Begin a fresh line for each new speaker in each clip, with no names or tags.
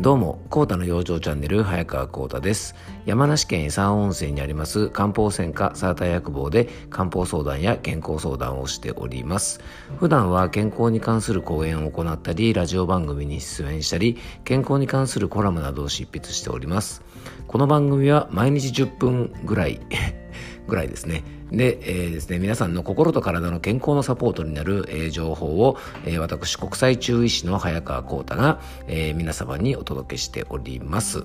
どうも、コータの養生チャンネル、早川コータです。山梨県伊佐温泉にあります漢方専科サーター薬房で漢方相談や健康相談をしております。普段は健康に関する講演を行ったり、ラジオ番組に出演したり、健康に関するコラムなどを執筆しております。この番組は毎日10分ぐらいぐらいですね。で、えー、ですね、皆さんの心と体の健康のサポートになる、えー、情報を、えー、私、国際中医師の早川幸太が、えー、皆様にお届けしております。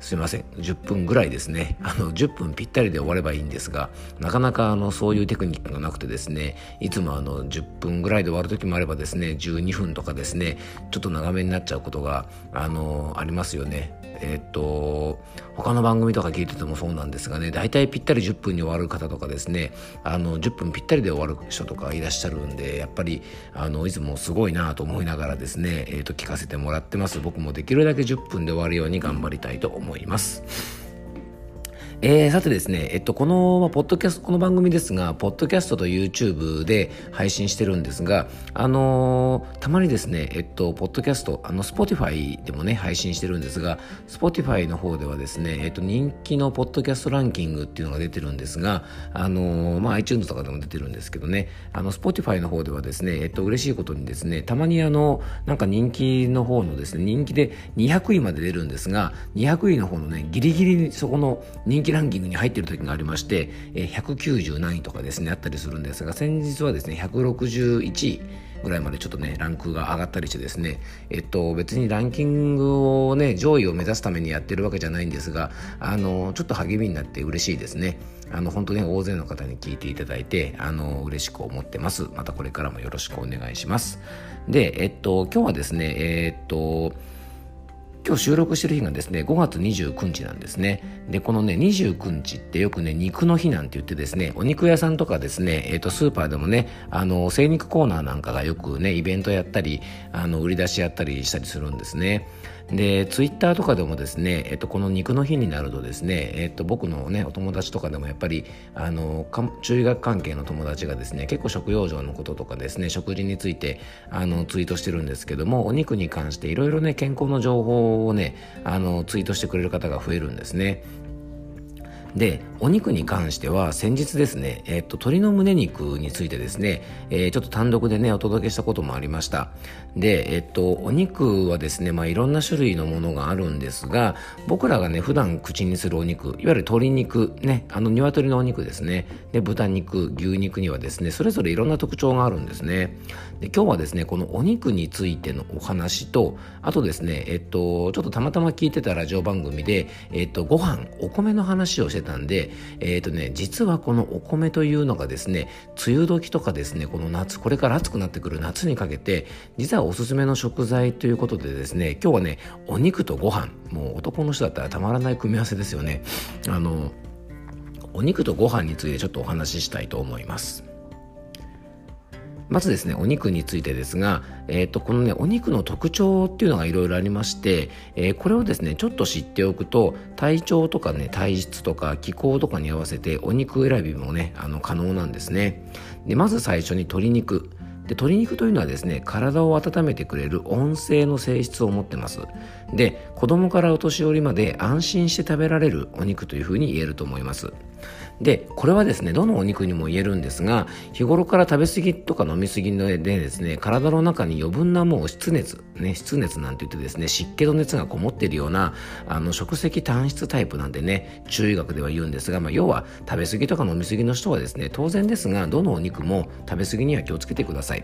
すいません。10分ぐらいですね。あの、10分ぴったりで終わればいいんですが、なかなかあの、そういうテクニックがなくてですね、いつもあの、10分ぐらいで終わる時もあればですね、12分とかですね、ちょっと長めになっちゃうことが、あの、ありますよね。えっと他の番組とか聞いててもそうなんですがね大体ぴったり10分に終わる方とかですねあの10分ぴったりで終わる人とかいらっしゃるんでやっぱりあのいつもすごいなと思いながらですね、えー、と聞かせてもらってます僕もできるだけ10分で終わるように頑張りたいと思います。えー、さてですね、えっと、この、まあ、ポッドキャスト、この番組ですが、ポッドキャストと YouTube で配信してるんですが、あのー、たまにですね、えっと、ポッドキャスト、あの、Spotify でもね、配信してるんですが、Spotify の方ではですね、えっと、人気のポッドキャストランキングっていうのが出てるんですが、あのー、まあ、iTunes とかでも出てるんですけどね、あの、Spotify の方ではですね、えっと、嬉しいことにですね、たまにあの、なんか人気の方のですね、人気で200位まで出るんですが、200位の方のね、ギリギリそこの人気ランキングに入っている時がありまして、え190何位とかですねあったりするんですが先日はですね161位ぐらいまでちょっとねランクが上がったりしてですねえっと別にランキングをね上位を目指すためにやってるわけじゃないんですがあのちょっと励みになって嬉しいですね。あの本当ね大勢の方に聞いていただいてあの嬉しく思ってます。またこれからもよろしくお願いします。でえっと今日はですねえっと今日収録してる日がですね、5月29日なんですね。で、このね、29日ってよくね、肉の日なんて言ってですね、お肉屋さんとかですね、えっ、ー、と、スーパーでもね、あの、精肉コーナーなんかがよくね、イベントやったり、あの、売り出しやったりしたりするんですね。で、ツイッターとかでもですね、えっ、と、この肉の日になるとですね、えっ、と、僕のね、お友達とかでもやっぱり、あの、中医学関係の友達がですね、結構食用場のこととかですね、食事について、あの、ツイートしてるんですけども、お肉に関していろいろね、健康の情報をねあのツイートしてくれる方が増えるんですね。でお肉に関しては先日ですね、えっと、鶏の胸肉についてですね、えー、ちょっと単独でねお届けしたこともありました。で、えっと、お肉はですね、まあ、いろんな種類のものがあるんですが僕らがね普段口にするお肉いわゆる鶏肉ねあの鶏のお肉ですね。で豚肉牛肉にはですねそれぞれいろんな特徴があるんですね。で今日はですねこのお肉についてのお話とあとですねえっとちょっとたまたま聞いてたラジオ番組でえっとご飯お米の話をしてたんでえっとね実はこのお米というのがですね梅雨時とかですねこの夏これから暑くなってくる夏にかけて実はおすすめの食材ということでですね今日はねお肉とご飯もう男の人だったらたまらない組み合わせですよね。あのお肉とご飯についてちょっとお話ししたいと思います。まずですね、お肉についてですが、えっ、ー、と、このね、お肉の特徴っていうのがいろいろありまして、えー、これをですね、ちょっと知っておくと、体調とかね、体質とか気候とかに合わせてお肉選びもね、あの、可能なんですね。で、まず最初に鶏肉。で鶏肉というのはですね体を温めてくれる温性の性質を持ってます。で子供からお年寄りまで安心して食べられるお肉というふうに言えると思います。でこれはですねどのお肉にも言えるんですが日頃から食べ過ぎとか飲み過ぎでですね体の中に余分なもう湿熱ね湿熱なんて言ってですね湿気と熱がこもっているようなあの食石単質タイプなんでね中医学では言うんですが、まあ、要は食べ過ぎとか飲み過ぎの人はですね当然ですがどのお肉も食べ過ぎには気をつけてください。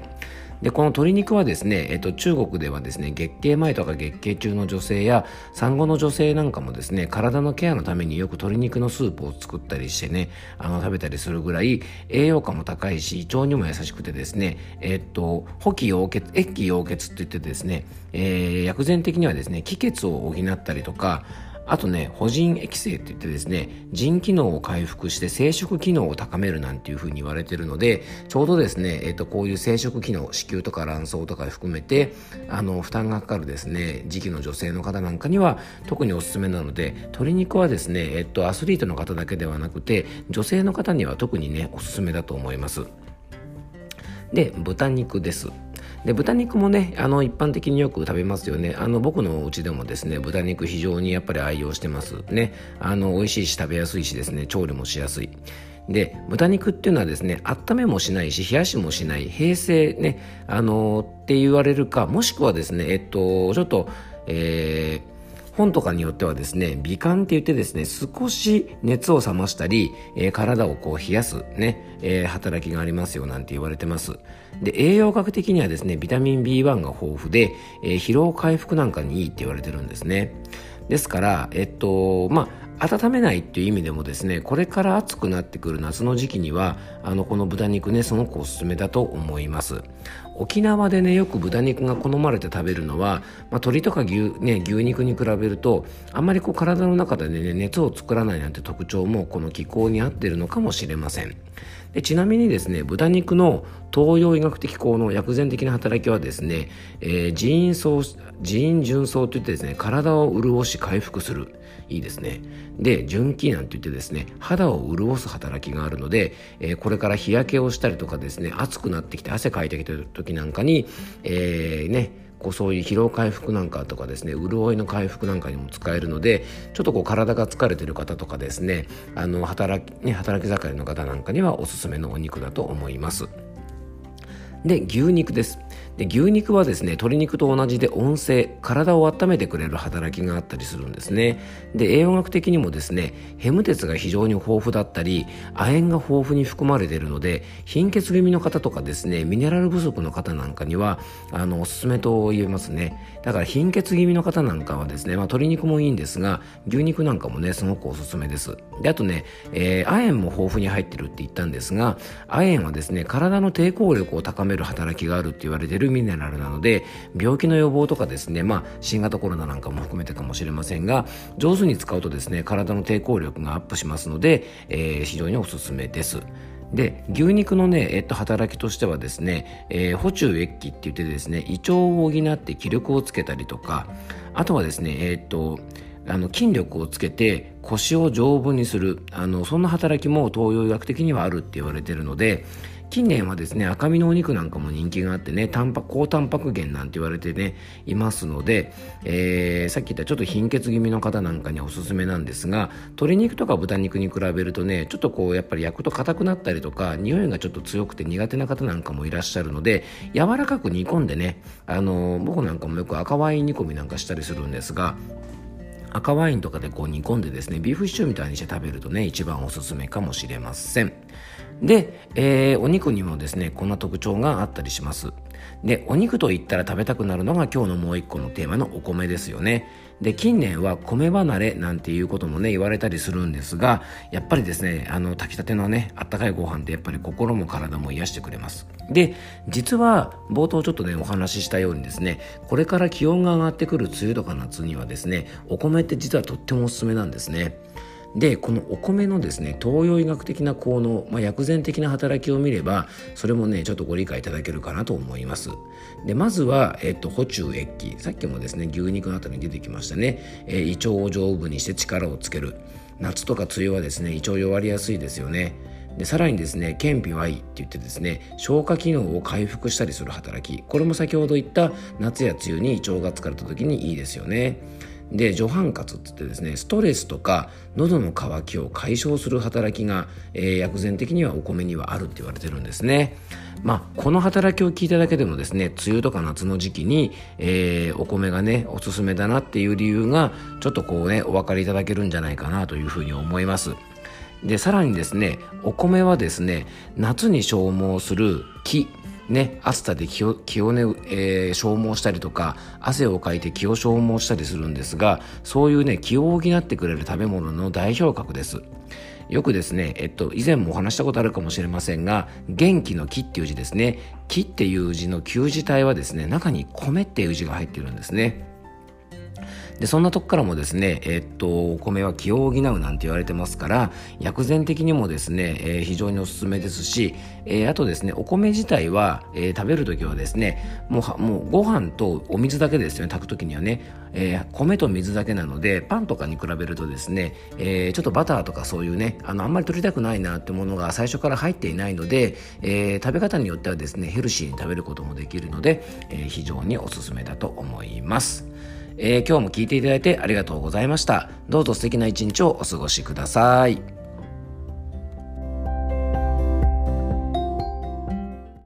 でこの鶏肉はですね、えっと、中国ではですね月経前とか月経中の女性や産後の女性なんかもですね体のケアのためによく鶏肉のスープを作ったりしてねあの食べたりするぐらい栄養価も高いし胃腸にも優しくてですねえっと補気溶血液溶血って言ってですね、えー、薬膳的にはですね気血を補ったりとかあとね、補人液性って言ってですね、腎機能を回復して生殖機能を高めるなんていうふうに言われてるので、ちょうどですね、えっ、ー、と、こういう生殖機能、子宮とか卵巣とか含めて、あの、負担がかかるですね、時期の女性の方なんかには特におすすめなので、鶏肉はですね、えっ、ー、と、アスリートの方だけではなくて、女性の方には特にね、おすすめだと思います。で、豚肉です。で豚肉もねあの一般的によく食べますよね。あの僕のうちでもですね豚肉非常にやっぱり愛用してます。ね。あの美味しいし食べやすいしですね。調理もしやすい。で豚肉っていうのはですね温めもしないし冷やしもしない。平成ねあのって言われるかもしくはですねえっとちょっとえー本とかによってはですね、美観って言ってですね、少し熱を冷ましたり、えー、体をこう冷やすね、えー、働きがありますよなんて言われてます。で、栄養学的にはですね、ビタミン B1 が豊富で、えー、疲労回復なんかにいいって言われてるんですね。ですから、えっと、まあ、温めないっていう意味でもですねこれから暑くなってくる夏の時期にはあのこの豚肉ねすごくおすすめだと思います。沖縄でねよく豚肉が好まれて食べるのは、まあ、鶏とか牛,、ね、牛肉に比べるとあんまりこう体の中で、ね、熱を作らないなんて特徴もこの気候に合っているのかもしれません。でちなみにですね豚肉の東洋医学的効能薬膳的な働きはですね、えー、腎陰層腎純層といってですね体を潤し回復する。いいですね。で純気なんて言ってですね肌を潤す働きがあるので、えー、これから日焼けをしたりとかですね暑くなってきて汗かいてきてる時なんかに、えー、ねこうそういう疲労回復なんかとかですね潤いの回復なんかにも使えるのでちょっとこう体が疲れてる方とかですねあの働き,、ね、働き盛りの方なんかにはおすすめのお肉だと思います。で牛肉ですで牛肉はですね鶏肉と同じで温性体を温めてくれる働きがあったりするんですね。で栄養学的にもですねヘム鉄が非常に豊富だったり亜鉛が豊富に含まれているので貧血気味の方とかですねミネラル不足の方なんかにはあのおすすめと言えますね。だから貧血気味の方なんかはですね、まあ、鶏肉もいいんですが牛肉なんかもねすごくおすすめです。であとね、えー、亜鉛も豊富に入ってるって言ったんですが亜鉛はですね体の抵抗力を高める働きがあるって言われているミネラルなので病気の予防とかですね、まあ、新型コロナなんかも含めてかもしれませんが上手に使うとですね体の抵抗力がアップしますので、えー、非常におすすめです。で牛肉のね、えっと、働きとしてはですね、えー、補充液気って言ってですね胃腸を補って気力をつけたりとかあとはですねえー、っとあの筋力をつけて腰を丈夫にするあのそんな働きも東洋医学的にはあるって言われてるので近年はですね赤身のお肉なんかも人気があってねタンパ高タンパク源なんて言われてねいますので、えー、さっき言ったちょっと貧血気味の方なんかにおすすめなんですが鶏肉とか豚肉に比べるとねちょっとこうやっぱり焼くと硬くなったりとか匂いがちょっと強くて苦手な方なんかもいらっしゃるので柔らかく煮込んでねあのー、僕なんかもよく赤ワイン煮込みなんかしたりするんですが赤ワインとかでこう煮込んでですねビーフシチューみたいにして食べるとね一番おすすめかもしれません。で、えー、お肉にもですねこんな特徴があったりします。でお肉といったら食べたくなるのが今日のもう一個のテーマのお米ですよね。で近年は米離れなんていうこともね言われたりするんですがやっぱりですねあの炊きたてのねあったかいご飯ってやっぱり心も体も癒してくれます。で実は冒頭ちょっとねお話ししたようにですねこれから気温が上がってくる梅雨とか夏にはですねお米って実はとってもおすすめなんですね。でこのお米のですね東洋医学的な効能、まあ、薬膳的な働きを見ればそれもねちょっとご理解いただけるかなと思います。でまずは、えっと、補充液。気さっきもですね牛肉のあたりに出てきましたね、えー、胃腸を丈夫にして力をつける。夏とか梅雨はですね胃腸弱りやすいですよね。でさらにですね健脾はいって言ってですね消化機能を回復したりする働き。これも先ほど言った夏や梅雨に胃腸が疲れた時にいいですよね。で助反活ってってですねストレスとか喉の渇きを解消する働きが、えー、薬膳的にはお米にはあるって言われてるんですね。まあ、この働きを聞いただけでもですね梅雨とか夏の時期に、えー、お米がねおすすめだなっていう理由がちょっとこうねお分かりいただけるんじゃないかなというふうに思います。でさらにですねお米はですね夏に消耗する木ね、暑さで気を気をね、えー、消耗したりとか汗をかいて気を消耗したりするんですがそういうね気を補ってくれる食べ物の代表格です。よくですね、えっと、以前もお話したことあるかもしれませんが元気の木っていう字ですね。木っていう字の旧字体はですね中に米っていう字が入っているんですね。でそんなとこからもですね、え、っとお米は気を補うなんて言われてますから薬膳的にもですね、えー、非常におすすめですし、えー、あとですねお米自体は、えー、食べる時はですねもうもうご飯とお水だけですよね炊く時にはね、え、米と水だけなのでパンとかに比べるとですね、え、ちょっとバターとかそういうねあのあんまり取りたくないなってものが最初から入っていないので、え、食べ方によってはですねヘルシーに食べることもできるので、え、非常におすすめだと思います。えー、今日も聞いていただいてありがとうございました。どうぞ素敵な一日をお過ごしください。